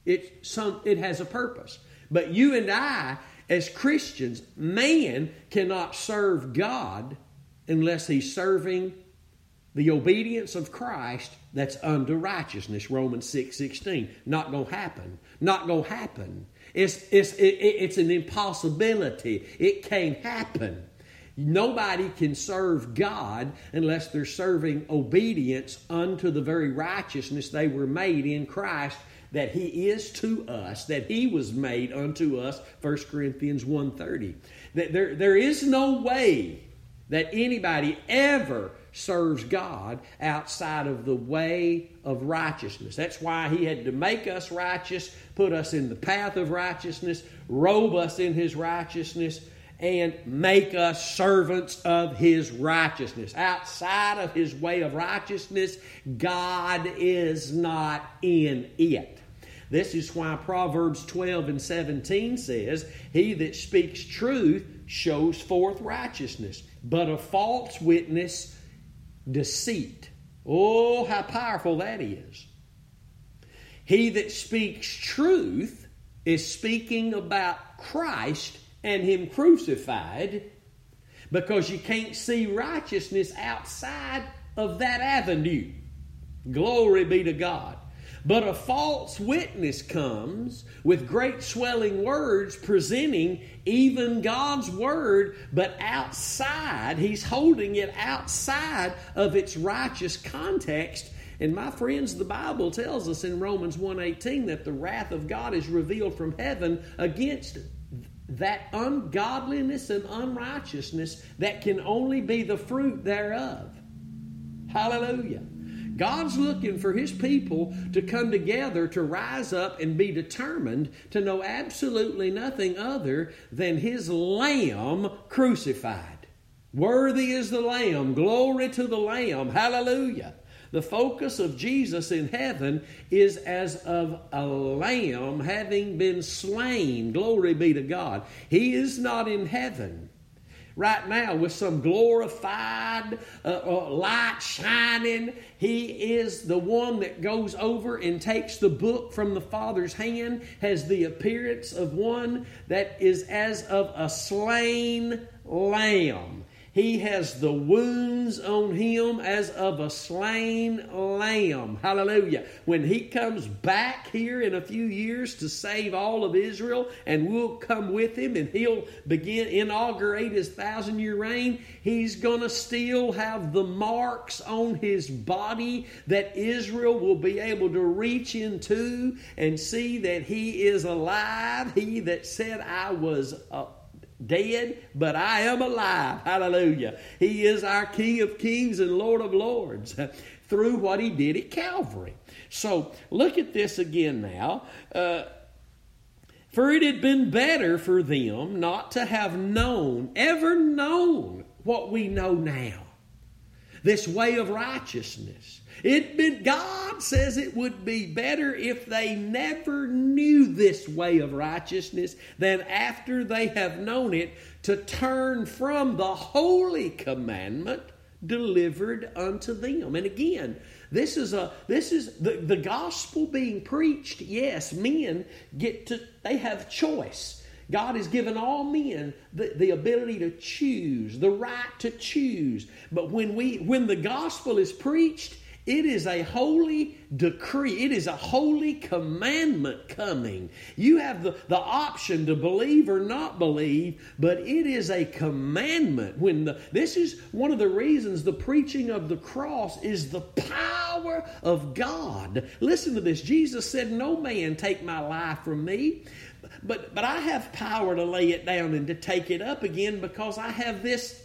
It, some, it has a purpose. But you and I, as Christians, man cannot serve God unless he's serving the obedience of Christ that's under righteousness. Romans 6 16. Not going to happen. Not going to happen. It's, it's, it, it's an impossibility. It can't happen. Nobody can serve God unless they're serving obedience unto the very righteousness they were made in Christ that he is to us, that he was made unto us, 1 Corinthians 1.30. That there, there is no way that anybody ever serves God outside of the way of righteousness. That's why he had to make us righteous, put us in the path of righteousness, robe us in his righteousness, and make us servants of his righteousness. Outside of his way of righteousness, God is not in it. This is why Proverbs 12 and 17 says, He that speaks truth shows forth righteousness, but a false witness, deceit. Oh, how powerful that is. He that speaks truth is speaking about Christ and Him crucified because you can't see righteousness outside of that avenue. Glory be to God. But a false witness comes with great swelling words presenting even God's word, but outside, he's holding it outside of its righteous context. And my friends, the Bible tells us in Romans 1:18 that the wrath of God is revealed from heaven against that ungodliness and unrighteousness that can only be the fruit thereof. Hallelujah. God's looking for His people to come together to rise up and be determined to know absolutely nothing other than His Lamb crucified. Worthy is the Lamb. Glory to the Lamb. Hallelujah. The focus of Jesus in heaven is as of a lamb having been slain. Glory be to God. He is not in heaven right now with some glorified uh, uh, light shining. He is the one that goes over and takes the book from the Father's hand, has the appearance of one that is as of a slain lamb. He has the wounds on him as of a slain lamb. Hallelujah. When he comes back here in a few years to save all of Israel, and we'll come with him and he'll begin, inaugurate his thousand year reign, he's going to still have the marks on his body that Israel will be able to reach into and see that he is alive. He that said, I was. Uh, dead, but I am alive. Hallelujah. He is our King of kings and Lord of lords *laughs* through what he did at Calvary. So look at this again now. Uh, for it had been better for them not to have known, ever known what we know now. this way of righteousness. It been, God says it would be better if they never knew this way of righteousness than after they have known it to turn from the holy commandment delivered unto them. And again, this is a this is the, the gospel being preached. Yes, men get to they have choice. God has given all men the, the ability to choose, the right to choose. But when we when the gospel is preached, it is a holy decree. It is a holy commandment coming. You have the, the option to believe or not believe, but it is a commandment. When the, this is one of the reasons the preaching of the cross is the power of God. Listen to this. Jesus said, No man take my life from me. But, but I have power to lay it down and to take it up again because I have this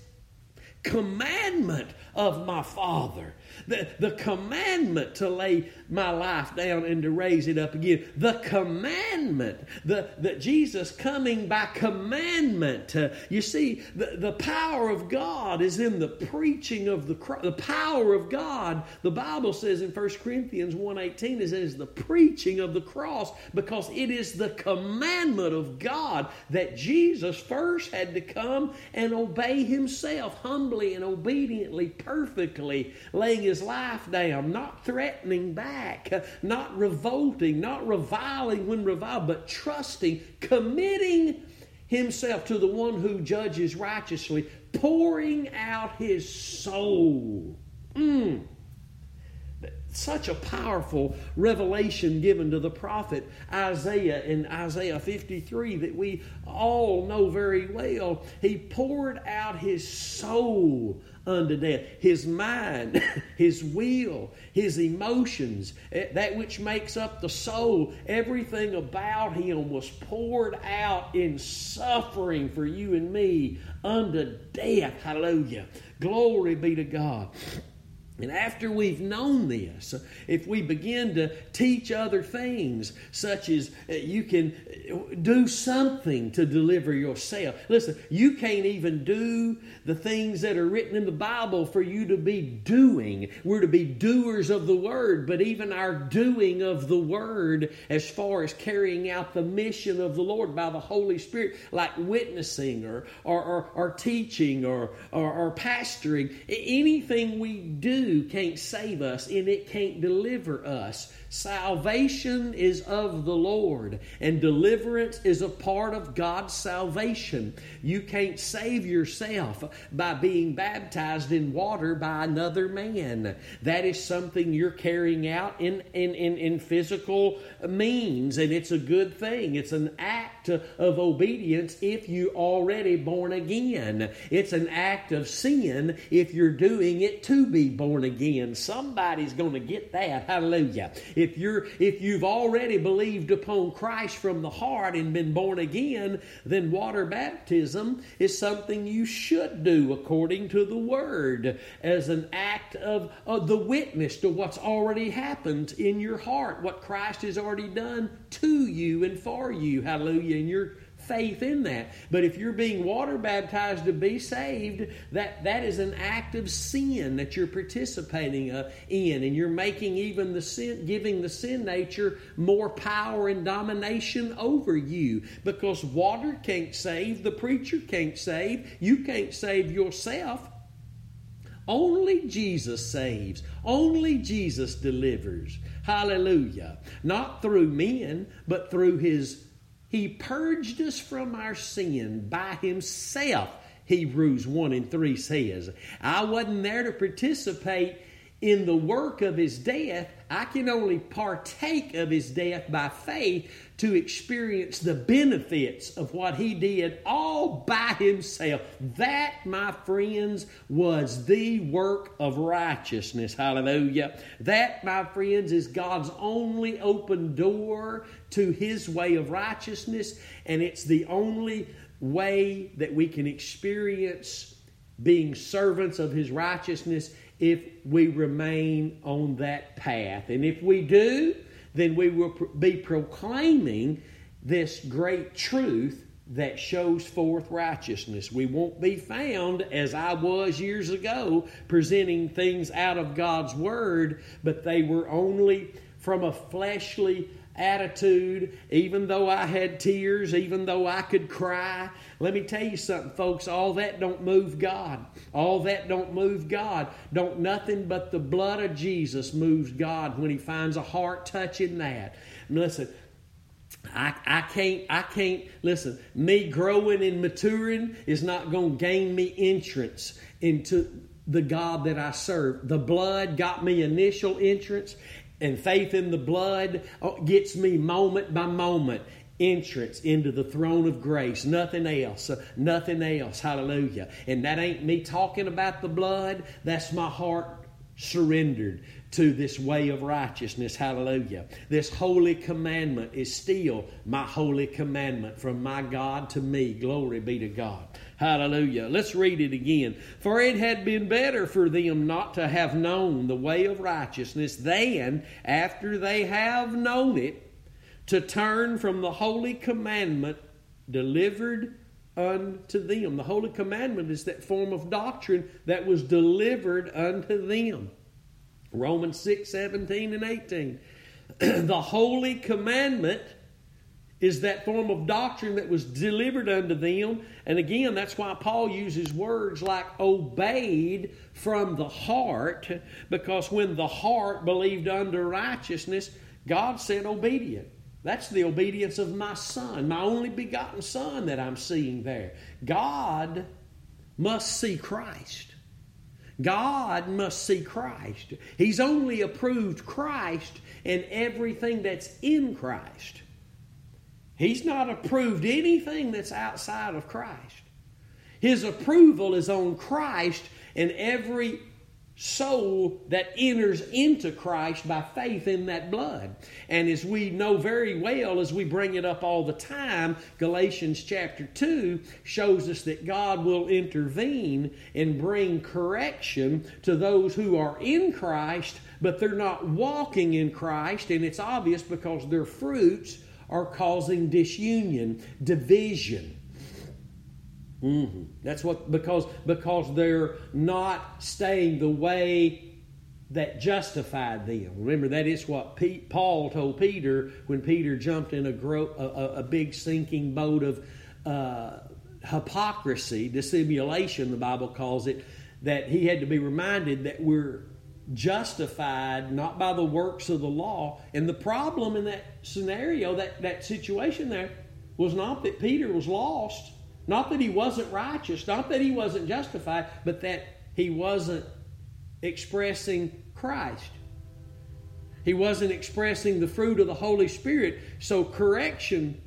commandment of my Father. The, the commandment to lay my life down and to raise it up again. The commandment the, that Jesus coming by commandment. Uh, you see, the, the power of God is in the preaching of the cross. The power of God, the Bible says in 1 Corinthians 1.18, is, is the preaching of the cross because it is the commandment of God that Jesus first had to come and obey himself humbly and obediently, perfectly, laying his life down, not threatening back, not revolting, not reviling when reviled, but trusting, committing himself to the one who judges righteously, pouring out his soul. Mm such a powerful revelation given to the prophet Isaiah in Isaiah 53 that we all know very well. He poured out his soul unto death, his mind, *laughs* his will, his emotions, eh, that which makes up the soul, everything about him was poured out in suffering for you and me unto death. Hallelujah. Glory be to God. And after we've known this, if we begin to teach other things, such as uh, you can uh, do something to deliver yourself. Listen, you can't even do the things that are written in the Bible for you to be doing. We're to be doers of the Word, but even our doing of the Word, as far as carrying out the mission of the Lord by the Holy Spirit, like witnessing or, or, or, or teaching or, or, or pastoring, anything we do can't save us and it can't deliver us. Salvation is of the Lord, and deliverance is a part of God's salvation. You can't save yourself by being baptized in water by another man. That is something you're carrying out in, in, in, in physical means, and it's a good thing. It's an act of obedience if you already born again. It's an act of sin if you're doing it to be born again. Somebody's going to get that. Hallelujah. If you're if you've already believed upon Christ from the heart and been born again, then water baptism is something you should do according to the word as an act of, of the witness to what's already happened in your heart, what Christ has already done to you and for you. Hallelujah. And you're faith in that. But if you're being water baptized to be saved, that, that is an act of sin that you're participating uh, in. And you're making even the sin, giving the sin nature more power and domination over you. Because water can't save, the preacher can't save, you can't save yourself. Only Jesus saves. Only Jesus delivers. Hallelujah. Not through men, but through His he purged us from our sin by Himself, Hebrews 1 and 3 says. I wasn't there to participate in the work of His death. I can only partake of His death by faith to experience the benefits of what he did all by himself. That, my friends, was the work of righteousness. Hallelujah. That, my friends, is God's only open door to his way of righteousness, and it's the only way that we can experience being servants of his righteousness if we remain on that path. And if we do, then we will be proclaiming this great truth that shows forth righteousness. We won't be found as I was years ago presenting things out of God's Word, but they were only from a fleshly attitude, even though I had tears, even though I could cry. Let me tell you something, folks, all that don't move God. All that don't move God. Don't nothing but the blood of Jesus moves God when he finds a heart touching that. And listen, I, I can't I can't listen, me growing and maturing is not gonna gain me entrance into the God that I serve. The blood got me initial entrance, and faith in the blood uh, gets me moment by moment entrance into the throne of grace. Nothing else. Uh, nothing else. Hallelujah. And that ain't me talking about the blood. That's my heart surrendered to this way of righteousness. Hallelujah. This holy commandment is still my holy commandment from my God to me. Glory be to God. Hallelujah. Let's read it again. For it had been better for them not to have known the way of righteousness than, after they have known it, to turn from the holy commandment delivered unto them. The holy commandment is that form of doctrine that was delivered unto them. Romans 6 17 and 18. *clears throat* the holy commandment is that form of doctrine that was delivered unto them. And again, that's why Paul uses words like obeyed from the heart, because when the heart believed unto righteousness, God said obedient. That's the obedience of my son, my only begotten son that I'm seeing there. God must see Christ. God must see Christ. He's only approved Christ and everything that's in Christ. He's not approved anything that's outside of Christ. His approval is on Christ and every soul that enters into Christ by faith in that blood. And as we know very well, as we bring it up all the time, Galatians chapter 2 shows us that God will intervene and bring correction to those who are in Christ, but they're not walking in Christ. And it's obvious because their fruits are causing disunion, division. Mm-hmm. That's what because because they're not staying the way that justified them. Remember that is what Pete, Paul told Peter when Peter jumped in a, gro- a, a big sinking boat of uh, hypocrisy, dissimulation. The Bible calls it that he had to be reminded that we're justified not by the works of the law. And the problem in that scenario, that, that situation there, was not that Peter was lost, not that he wasn't righteous, not that he wasn't justified, but that he wasn't expressing Christ. He wasn't expressing the fruit of the Holy Spirit. So correction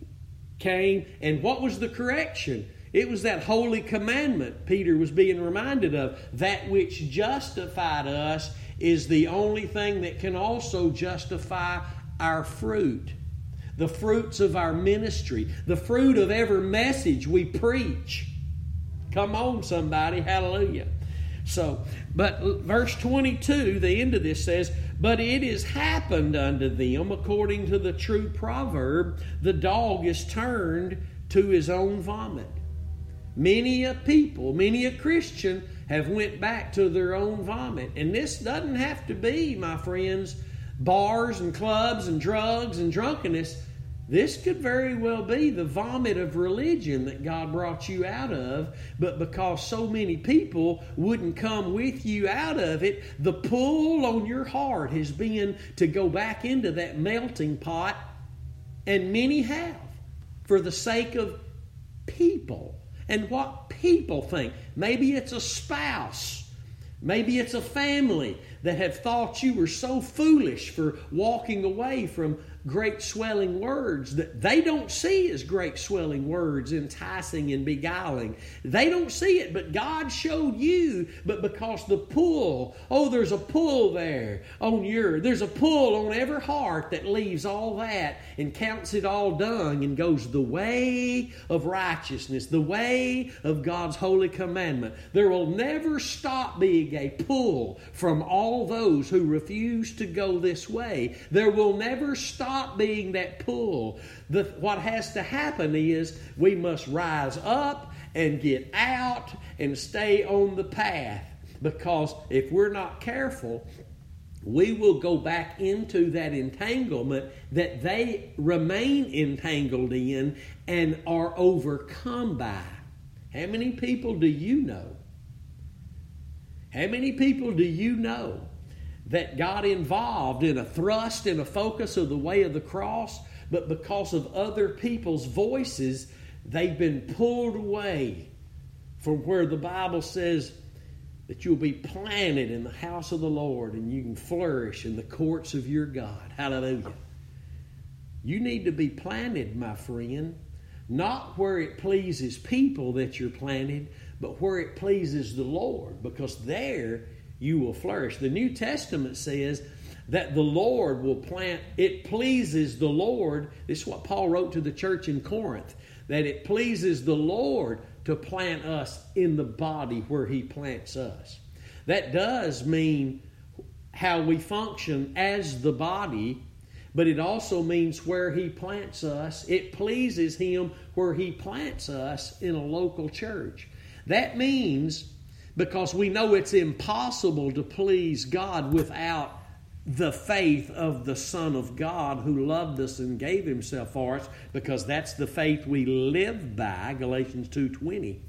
came. And what was the correction? It was that holy commandment Peter was being reminded of. That which justified us is the only thing that can also justify our fruit. The fruits of our ministry, the fruit of every message we preach. Come on, somebody. Hallelujah. So, but verse 22, the end of this says, But it is happened unto them according to the true proverb, the dog is turned to his own vomit. Many a people, many a Christian have went back to their own vomit. And this doesn't have to be, my friends, bars and clubs and drugs and drunkenness. This could very well be the vomit of religion that God brought you out of, but because so many people wouldn't come with you out of it, the pull on your heart has been to go back into that melting pot, and many have for the sake of people and what people think. Maybe it's a spouse. Maybe it's a family that have thought you were so foolish for walking away from great swelling words that they don't see as great swelling words, enticing and beguiling. They don't see it, but God showed you. But because the pull, oh, there's a pull there on your, there's a pull on every heart that leaves all that and counts it all dung and goes the way of righteousness, the way of God's holy commandment. There will never stop being a pull from all those who refuse to go this way. There will never stop stop being that pull. The, what has to happen is we must rise up and get out and stay on the path. Because if we're not careful, we will go back into that entanglement that they remain entangled in and are overcome by. How many people do you know? How many people do you know that got involved in a thrust and a focus of the way of the cross, but because of other people's voices, they've been pulled away from where the Bible says that you'll be planted in the house of the Lord and you can flourish in the courts of your God. Hallelujah. You need to be planted, my friend, not where it pleases people that you're planted, but where it pleases the Lord, because there you will flourish. The New Testament says that the Lord will plant, it pleases the Lord. This is what Paul wrote to the church in Corinth that it pleases the Lord to plant us in the body where He plants us. That does mean how we function as the body, but it also means where He plants us. It pleases Him where He plants us in a local church. That means because we know it's impossible to please God without the faith of the Son of God who loved us and gave himself for us because that's the faith we live by Galatians 2:20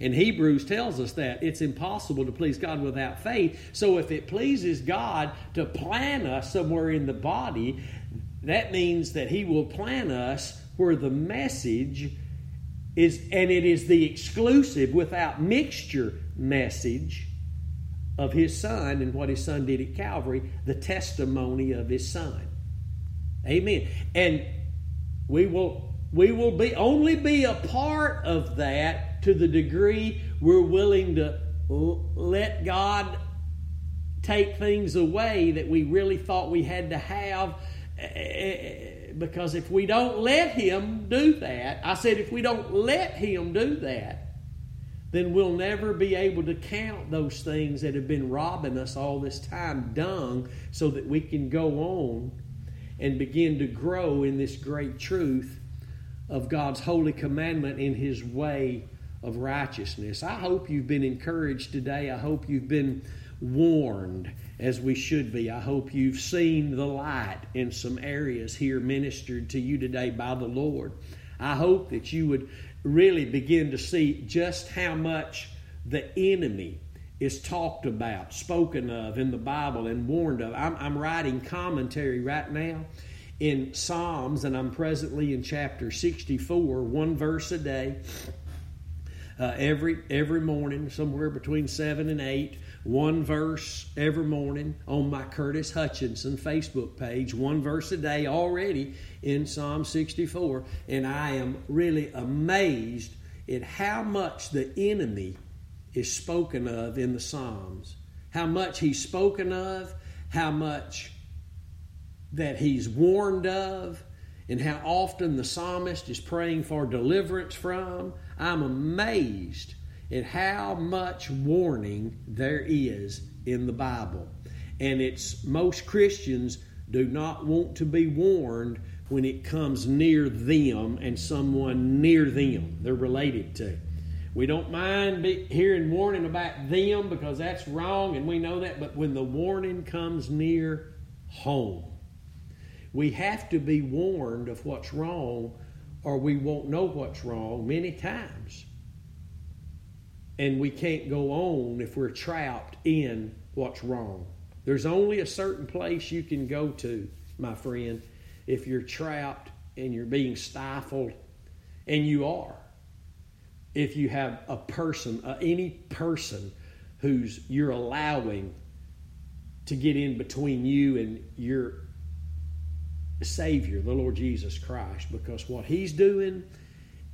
and Hebrews tells us that it's impossible to please God without faith. So if it pleases God to plant us somewhere in the body that means that he will plant us where the message is and it is the exclusive without mixture message of his son and what his son did at Calvary, the testimony of his son. Amen. And we will we will be only be a part of that to the degree we're willing to let God take things away that we really thought we had to have because if we don't let him do that I said if we don't let him do that then we'll never be able to count those things that have been robbing us all this time dung so that we can go on and begin to grow in this great truth of God's holy commandment in His way of righteousness. I hope you've been encouraged today. I hope you've been warned as we should be. I hope you've seen the light in some areas here ministered to you today by the Lord. I hope that you would really begin to see just how much the enemy is talked about, spoken of in the Bible, and warned of. I'm, I'm writing commentary right now in Psalms, and I'm presently in chapter 64, one verse a day. Uh, every every morning, somewhere between seven and eight, one verse every morning on my Curtis Hutchinson Facebook page, one verse a day already in Psalm 64. And I am really amazed at how much the enemy is spoken of in the Psalms, how much he's spoken of, how much that he's warned of, and how often the psalmist is praying for deliverance from. I'm amazed at how much warning there is in the Bible. And it's most Christians do not want to be warned when it comes near them and someone near them they're related to. We don't mind hearing warning about them because that's wrong and we know that, but when the warning comes near home, we have to be warned of what's wrong or we won't know what's wrong many times and we can't go on if we're trapped in what's wrong. There's only a certain place you can go to, my friend, if you're trapped and you're being stifled, and you are. If you have a person, uh, any person who's you're allowing to get in between you and your Savior, the Lord Jesus Christ, because what He's doing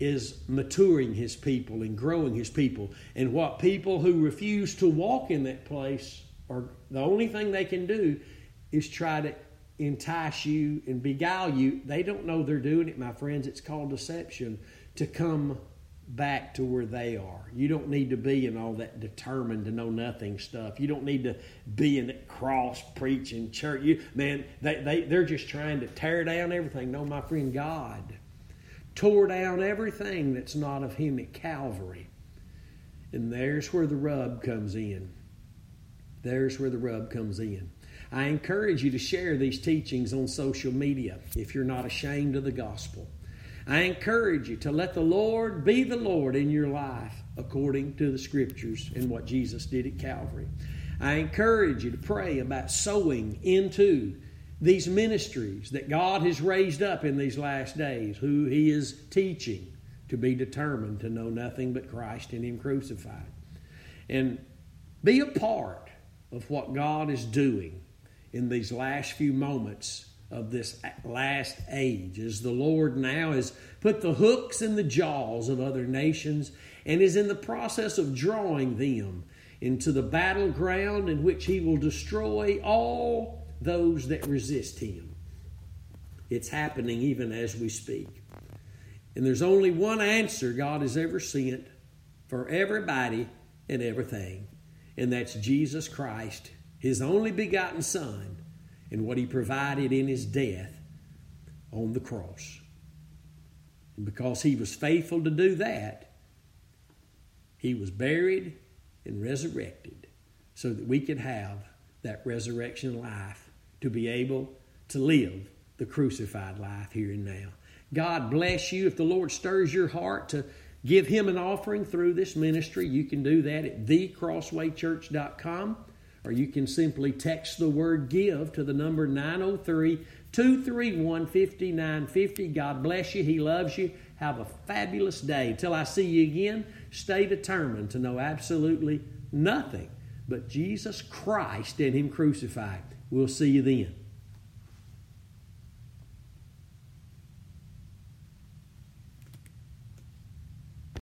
is maturing his people and growing his people. And what people who refuse to walk in that place are the only thing they can do is try to entice you and beguile you. They don't know they're doing it, my friends. It's called deception to come back to where they are. You don't need to be in all that determined to know nothing stuff. You don't need to be in that cross preaching church. You man, they, they they're just trying to tear down everything. No, my friend, God tore down everything that's not of him at Calvary. And there's where the rub comes in. There's where the rub comes in. I encourage you to share these teachings on social media if you're not ashamed of the gospel. I encourage you to let the Lord be the Lord in your life according to the scriptures and what Jesus did at Calvary. I encourage you to pray about sowing into these ministries that God has raised up in these last days, who He is teaching to be determined to know nothing but Christ and Him crucified. And be a part of what God is doing in these last few moments of this last age as the Lord now has put the hooks in the jaws of other nations and is in the process of drawing them into the battleground in which he will destroy all those that resist him. It's happening even as we speak. And there's only one answer God has ever sent for everybody and everything, and that's Jesus Christ, his only begotten Son and what he provided in his death on the cross. And because he was faithful to do that, he was buried and resurrected so that we could have that resurrection life to be able to live the crucified life here and now. God bless you. If the Lord stirs your heart to give Him an offering through this ministry, you can do that at thecrosswaychurch.com or you can simply text the word give to the number 903 231 5950. God bless you. He loves you. Have a fabulous day. Till I see you again, stay determined to know absolutely nothing but Jesus Christ and Him crucified. We'll see you then.